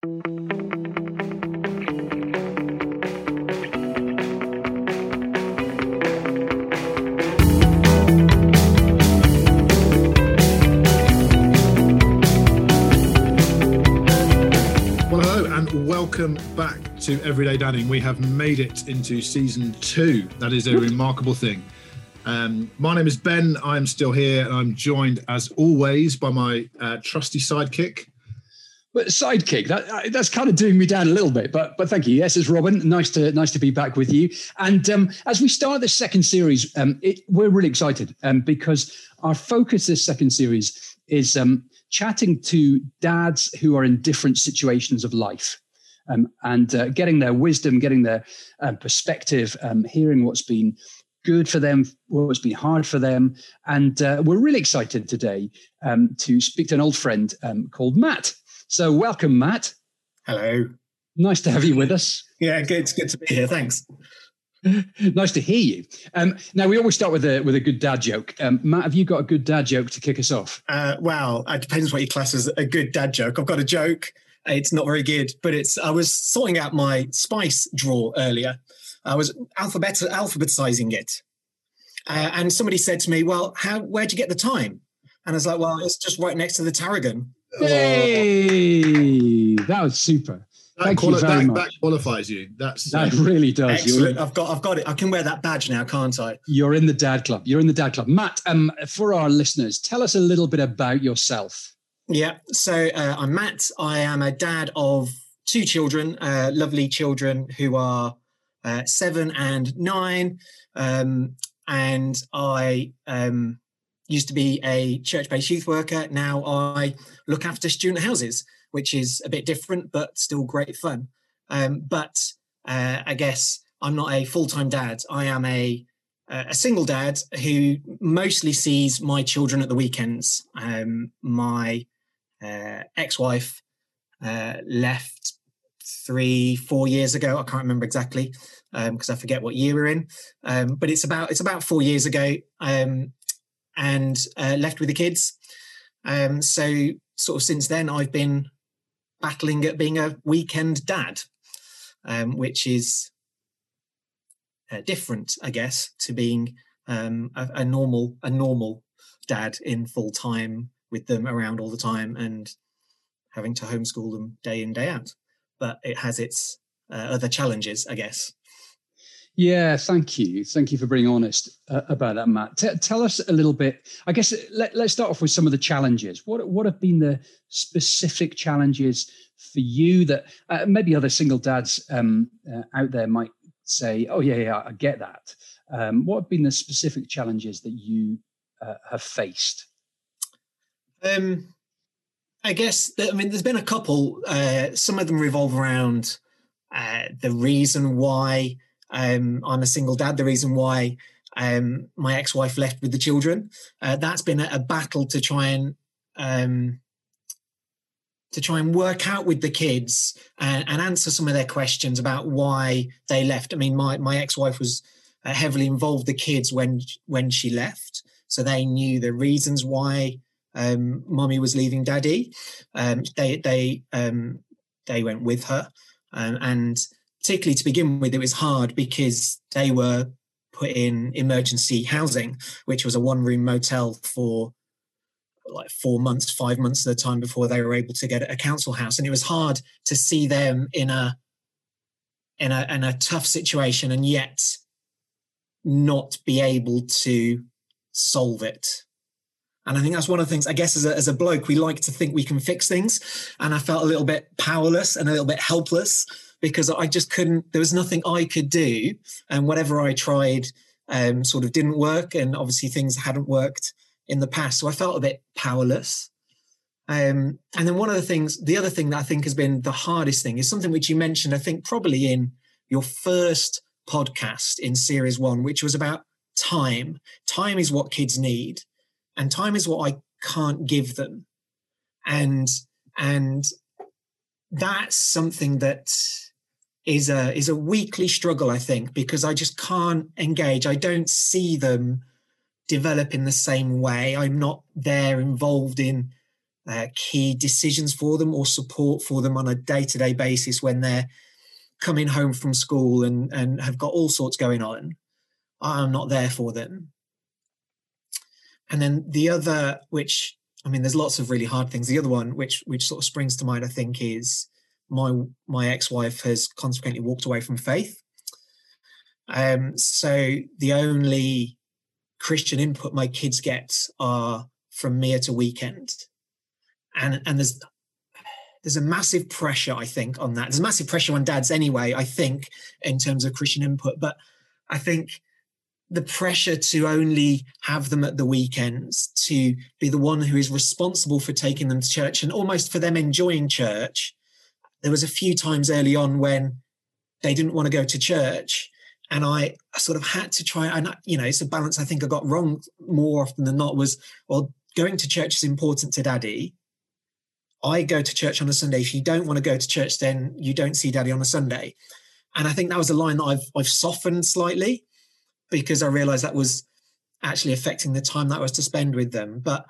Well, hello and welcome back to Everyday Dadding. We have made it into season two. That is a remarkable thing. Um, my name is Ben. I'm still here, and I'm joined, as always, by my uh, trusty sidekick. But sidekick, that, uh, that's kind of doing me down a little bit, but but thank you. Yes, it's Robin. Nice to nice to be back with you. And um, as we start this second series, um, it, we're really excited um, because our focus this second series is um, chatting to dads who are in different situations of life. Um, and uh, getting their wisdom, getting their um, perspective, um, hearing what's been good for them, what's been hard for them. And uh, we're really excited today um, to speak to an old friend um, called Matt. So, welcome, Matt. Hello. Nice to have you with us. Yeah, good. It's good to be here. Thanks. nice to hear you. Um, now we always start with a with a good dad joke. Um, Matt, have you got a good dad joke to kick us off? Uh, well, it depends what you class as a good dad joke. I've got a joke. It's not very good, but it's. I was sorting out my spice drawer earlier. I was alphabet alphabetizing it, uh, and somebody said to me, "Well, how? Where'd you get the time?" And I was like, "Well, it's just right next to the tarragon." Hey, that was super. That, Thank quali- you very that, much. that qualifies you. That's That really does. You're, Excellent. I've got. I've got it. I can wear that badge now, can't I? you're in the dad club. You're in the dad club. Matt, um, for our listeners, tell us a little bit about yourself. Yeah. So uh, I'm Matt. I am a dad of two children, uh, lovely children who are uh, seven and nine. Um, and I um, used to be a church based youth worker. Now I look after student houses, which is a bit different, but still great fun. Um, but uh, I guess I'm not a full time dad. I am a a single dad who mostly sees my children at the weekends. Um, my uh, ex-wife uh, left three, four years ago. I can't remember exactly because I forget what year we're in. Um, but it's about it's about four years ago, um, and uh, left with the kids. Um, so sort of since then, I've been battling at being a weekend dad, um, which is uh, different, I guess, to being um, a, a normal a normal dad in full time with them around all the time and having to homeschool them day in day out. But it has its uh, other challenges, I guess. Yeah, thank you. Thank you for being honest uh, about that, Matt. T- tell us a little bit. I guess let, let's start off with some of the challenges. What what have been the specific challenges for you that uh, maybe other single dads um, uh, out there might say, "Oh yeah, yeah, I get that." Um, what have been the specific challenges that you uh, have faced? Um, I guess that, I mean, there's been a couple. Uh, some of them revolve around uh, the reason why um, I'm a single dad, the reason why um, my ex-wife left with the children. Uh, that's been a, a, battle to try and um, to try and work out with the kids and, and, answer some of their questions about why they left. I mean, my my ex-wife was uh, heavily involved the kids when when she left, so they knew the reasons why um, mommy was leaving daddy. Um, they they um, they went with her, um, and particularly to begin with, it was hard because they were put in emergency housing, which was a one room motel for like four months, five months at a time before they were able to get a council house, and it was hard to see them in a in a in a tough situation and yet not be able to solve it and I think that's one of the things, I guess, as a, as a bloke, we like to think we can fix things. And I felt a little bit powerless and a little bit helpless because I just couldn't, there was nothing I could do. And whatever I tried um, sort of didn't work. And obviously things hadn't worked in the past. So I felt a bit powerless. Um, and then one of the things, the other thing that I think has been the hardest thing is something which you mentioned, I think probably in your first podcast in series one, which was about time. Time is what kids need and time is what I can't give them. And and that's something that is a is a weekly struggle, I think, because I just can't engage. I don't see them develop in the same way. I'm not there involved in uh, key decisions for them or support for them on a day-to-day basis when they're coming home from school and and have got all sorts going on i'm not there for them and then the other which i mean there's lots of really hard things the other one which which sort of springs to mind i think is my my ex-wife has consequently walked away from faith. Um so the only christian input my kids get are from me at a weekend. And and there's there's a massive pressure i think on that. There's a massive pressure on dads anyway i think in terms of christian input. But i think the pressure to only have them at the weekends to be the one who is responsible for taking them to church and almost for them enjoying church there was a few times early on when they didn't want to go to church and I, sort of had to try and you know it's a balance i think i got wrong more often than not was well going to church is important to daddy I go to church on a Sunday. If you don't want to go to church, then you don't see daddy on a Sunday. And I think that was a line that I've I've softened slightly because I realized that was actually affecting the time that I was to spend with them. But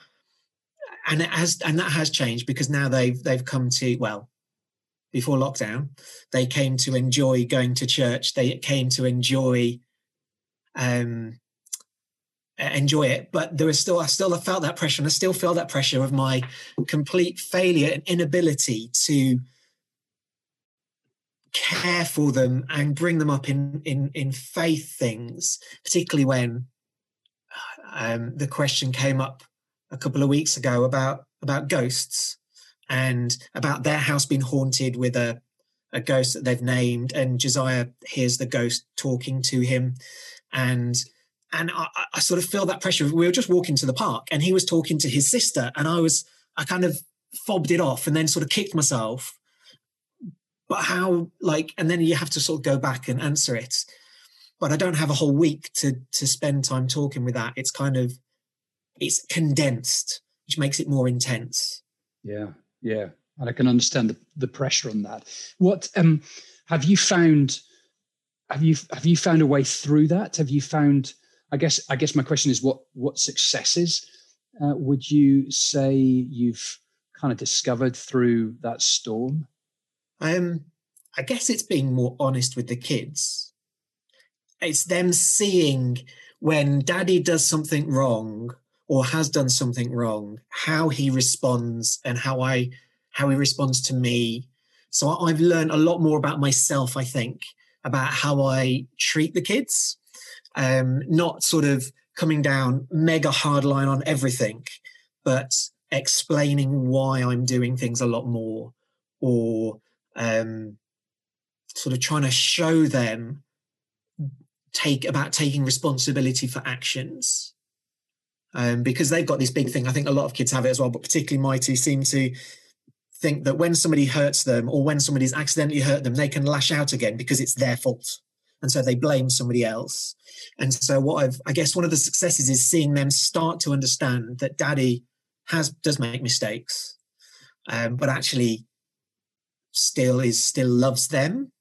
and it has and that has changed because now they've they've come to well before lockdown. They came to enjoy going to church. They came to enjoy um enjoy it. But there was still i still felt that pressure and i still feel that pressure of my complete failure and inability to care for them and bring them up in in in faith things particularly when um, the question came up a couple of weeks ago about about ghosts and about their house being haunted with a a ghost that they've named and josiah hears the ghost talking to him and and I, I, sort of feel that pressure. We were just walking to the park, and he was talking to his sister, and I was I kind of fobbed it off, and then sort of kicked myself. But how like, and then you have to sort of go back and answer it. But I don't have a whole week to to spend time talking with that. It's kind of it's condensed, which makes it more intense. Yeah, yeah, and I can understand the, the pressure on that. What um have you found? Have you have you found a way through that? Have you found I guess I guess my question is what what successes uh, would you say you've kind of discovered through that storm? Um, I guess it's being more honest with the kids. It's them seeing when daddy does something wrong or has done something wrong, how he responds and how I how he responds to me. So I've learned a lot more about myself, I think, about how I treat the kids um, not sort of coming down mega hard line on everything, but explaining why I'm doing things a lot more or um, sort of trying to show them take about taking responsibility for actions um, because they've got this big thing. I think a lot of kids have it as well, but particularly my two seem to think that when somebody hurts them or when somebody's accidentally hurt them, they can lash out again because it's their fault and so they blame somebody else and so what i've i guess one of the successes is seeing them start to understand that daddy has does make mistakes um, but actually still is still loves them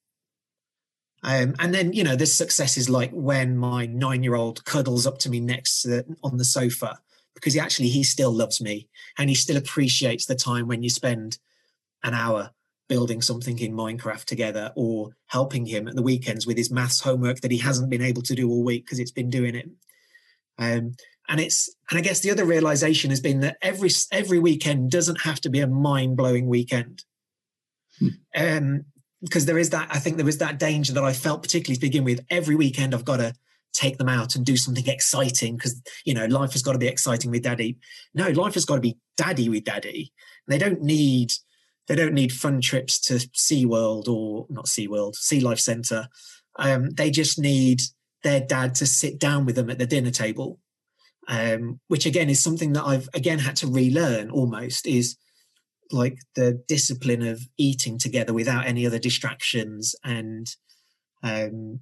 um, and then you know this success is like when my nine year old cuddles up to me next to the, on the sofa because he actually he still loves me and he still appreciates the time when you spend an hour building something in Minecraft together or helping him at the weekends with his maths homework that he hasn't been able to do all week because it's been doing it. Um, and it's and I guess the other realization has been that every every weekend doesn't have to be a mind blowing weekend. Hmm. Um, because there is that I think there is that danger that I felt particularly to begin with. Every weekend I've got to take them out and do something exciting because you know life has got to be exciting with daddy. No, life has got to be daddy with daddy. they don't need they don't need fun trips to SeaWorld or not SeaWorld, Sea Life Centre. Um, they just need their dad to sit down with them at the dinner table, um, which again is something that I've again had to relearn almost is like the discipline of eating together without any other distractions and um,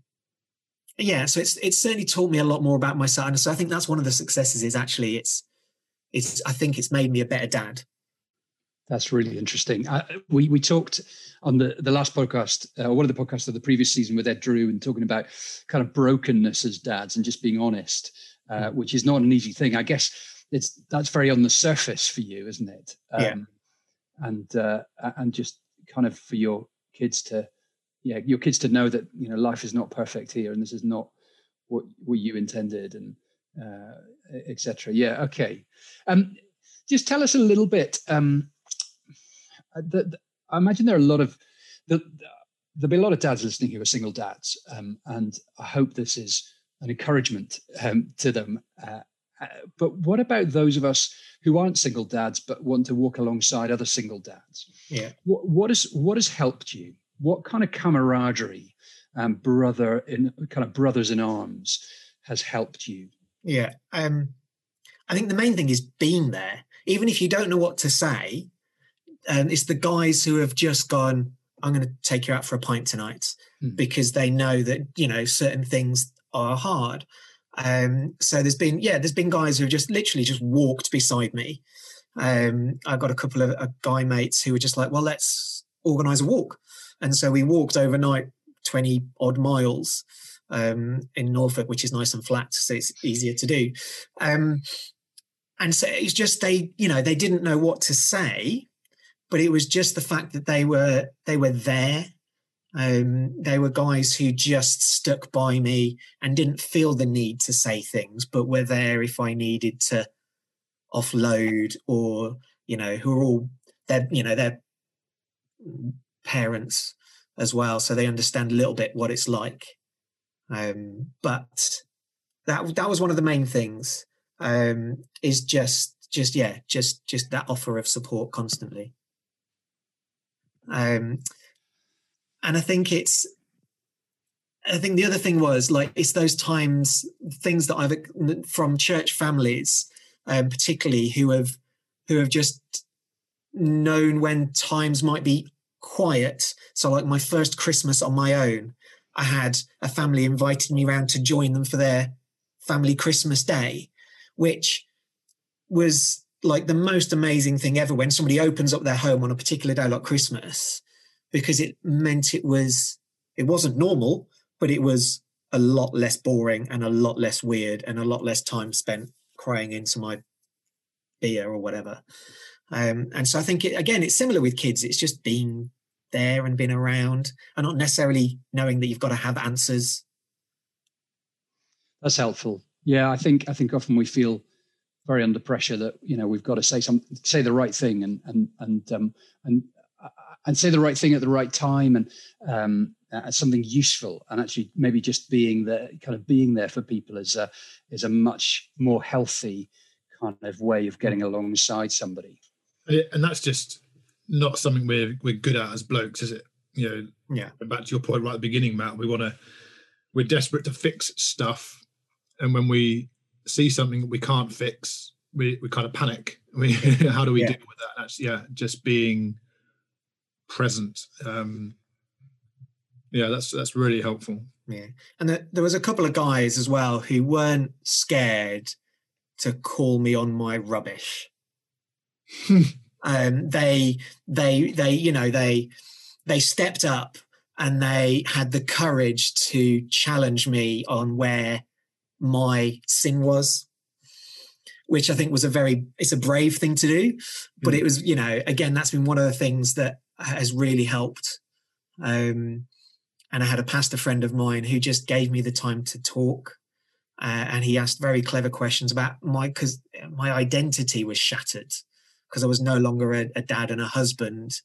yeah so it's it's certainly taught me a lot more about myself and so i think that's one of the successes is actually it's it's i think it's made me a better dad that's really interesting. Uh, we we talked on the the last podcast, uh, one of the podcasts of the previous season with Ed Drew, and talking about kind of brokenness as dads and just being honest, uh, hmm. which is not an easy thing. I guess it's that's very on the surface for you, isn't it? Um, yeah. And uh, and just kind of for your kids to, yeah, your kids to know that you know life is not perfect here, and this is not what what you intended, and uh, etc. Yeah. Okay. Um, just tell us a little bit. Um, uh, the, the, I imagine there are a lot of the, there'll be a lot of dads listening who are single dads, um, and I hope this is an encouragement um, to them. Uh, uh, but what about those of us who aren't single dads but want to walk alongside other single dads? Yeah. What, what has what has helped you? What kind of camaraderie, um, brother in kind of brothers in arms, has helped you? Yeah. Um, I think the main thing is being there, even if you don't know what to say. Um, it's the guys who have just gone. I'm going to take you out for a pint tonight mm. because they know that you know certain things are hard. Um, so there's been yeah, there's been guys who have just literally just walked beside me. Um, I've got a couple of uh, guy mates who were just like, well, let's organise a walk, and so we walked overnight twenty odd miles um, in Norfolk, which is nice and flat, so it's easier to do. Um, and so it's just they, you know, they didn't know what to say, but it was just the fact that they were they were there um, they were guys who just stuck by me and didn't feel the need to say things, but were there if I needed to offload or, you know, who are all, they're, you know, they're parents as well. So they understand a little bit what it's like. Um, but that, that was one of the main things um, is just, just, yeah, just, just that offer of support constantly. Um, and I think it's I think the other thing was like it's those times things that I've from church families, um, particularly who have who have just known when times might be quiet. So like my first Christmas on my own, I had a family invited me around to join them for their family Christmas day, which was like the most amazing thing ever when somebody opens up their home on a particular day like Christmas because it meant it was it wasn't normal, but it was a lot less boring and a lot less weird and a lot less time spent crying into my beer or whatever. Um, and so I think it, again, it's similar with kids. It's just being there and being around, and not necessarily knowing that you've got to have answers. That's helpful. Yeah, I think I think often we feel very under pressure that you know we've got to say some say the right thing and and and um, and and say the right thing at the right time and um, uh, something useful. And actually maybe just being there kind of being there for people is a is a much more healthy kind of way of getting alongside somebody. And that's just not something we're we're good at as blokes is it? You know yeah. back to your point right at the beginning matt we want to we're desperate to fix stuff. And when we see something that we can't fix we, we kind of panic. We, how do we yeah. deal with that? That's yeah just being present. Um, yeah, that's that's really helpful. Yeah, and the, there was a couple of guys as well who weren't scared to call me on my rubbish. um, they they they you know they they stepped up and they had the courage to challenge me on where my sin was which i think was a very it's a brave thing to do but mm. it was you know again that's been one of the things that has really helped. Um, and I had a pastor friend of mine who just gave me the time to talk. Uh, and he asked very clever questions about my because my identity was shattered because I was no longer a, a, dad and a husband.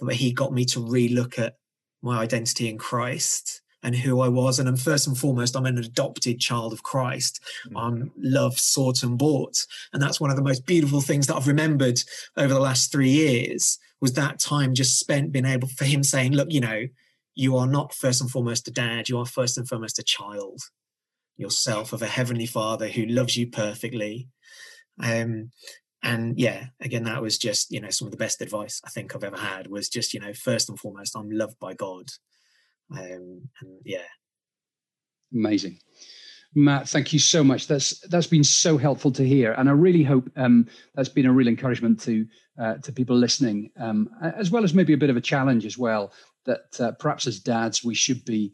But he got me to relook at my identity in Christ and who I was. And I'm first and foremost, I'm an adopted child of Christ. Mm-hmm. I'm loved, sought, and bought. And that's one of the most beautiful things that I've remembered over the last three years was that time just spent being able for him saying, look, you know, you are not first and foremost a dad, you are first and foremost a child yourself of a heavenly father who loves you perfectly. Um, and yeah, again, that was just, you know, some of the best advice I think I've ever had was just, you know, first and foremost, I'm loved by God. Um, and yeah. Amazing. Matt, thank you so much. That's that's been so helpful to hear, and I really hope um, that's been a real encouragement to uh, to people listening, um, as well as maybe a bit of a challenge as well. That uh, perhaps as dads we should be,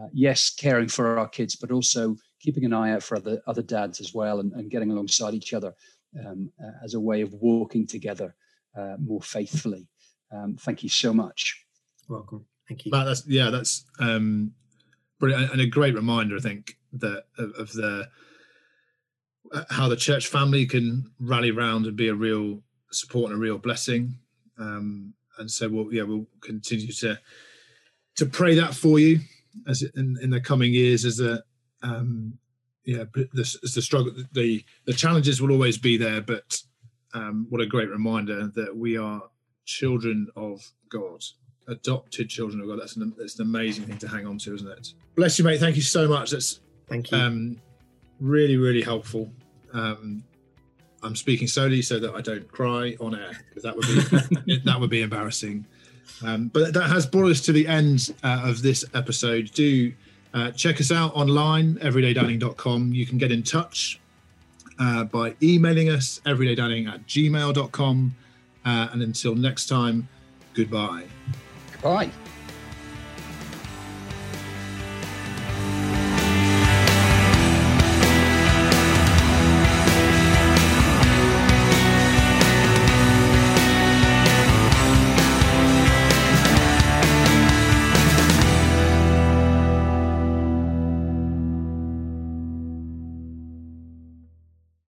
uh, yes, caring for our kids, but also keeping an eye out for other other dads as well, and, and getting alongside each other. um, as a way of walking together uh, more faithfully. Um, thank you so much. Welcome. Thank you. Matt, that's yeah, that's um, brilliant and a great reminder. I think that of, of the uh, how the church family can rally around and be a real support and a real blessing. Um, and so we'll yeah we'll continue to to pray that for you as in, in the coming years as the um, yeah the, as the struggle the the challenges will always be there, but um, what a great reminder that we are children of God adopted children of God. That's an, that's an amazing thing to hang on to, isn't it? Bless you, mate. Thank you so much. That's thank you. Um, really, really helpful. Um, I'm speaking slowly so that I don't cry on air because that would be that would be embarrassing. Um, but that has brought us to the end uh, of this episode. Do uh, check us out online, everydaydadding.com. You can get in touch uh, by emailing us, everydaydadding at gmail.com. Uh, and until next time, goodbye. Bye.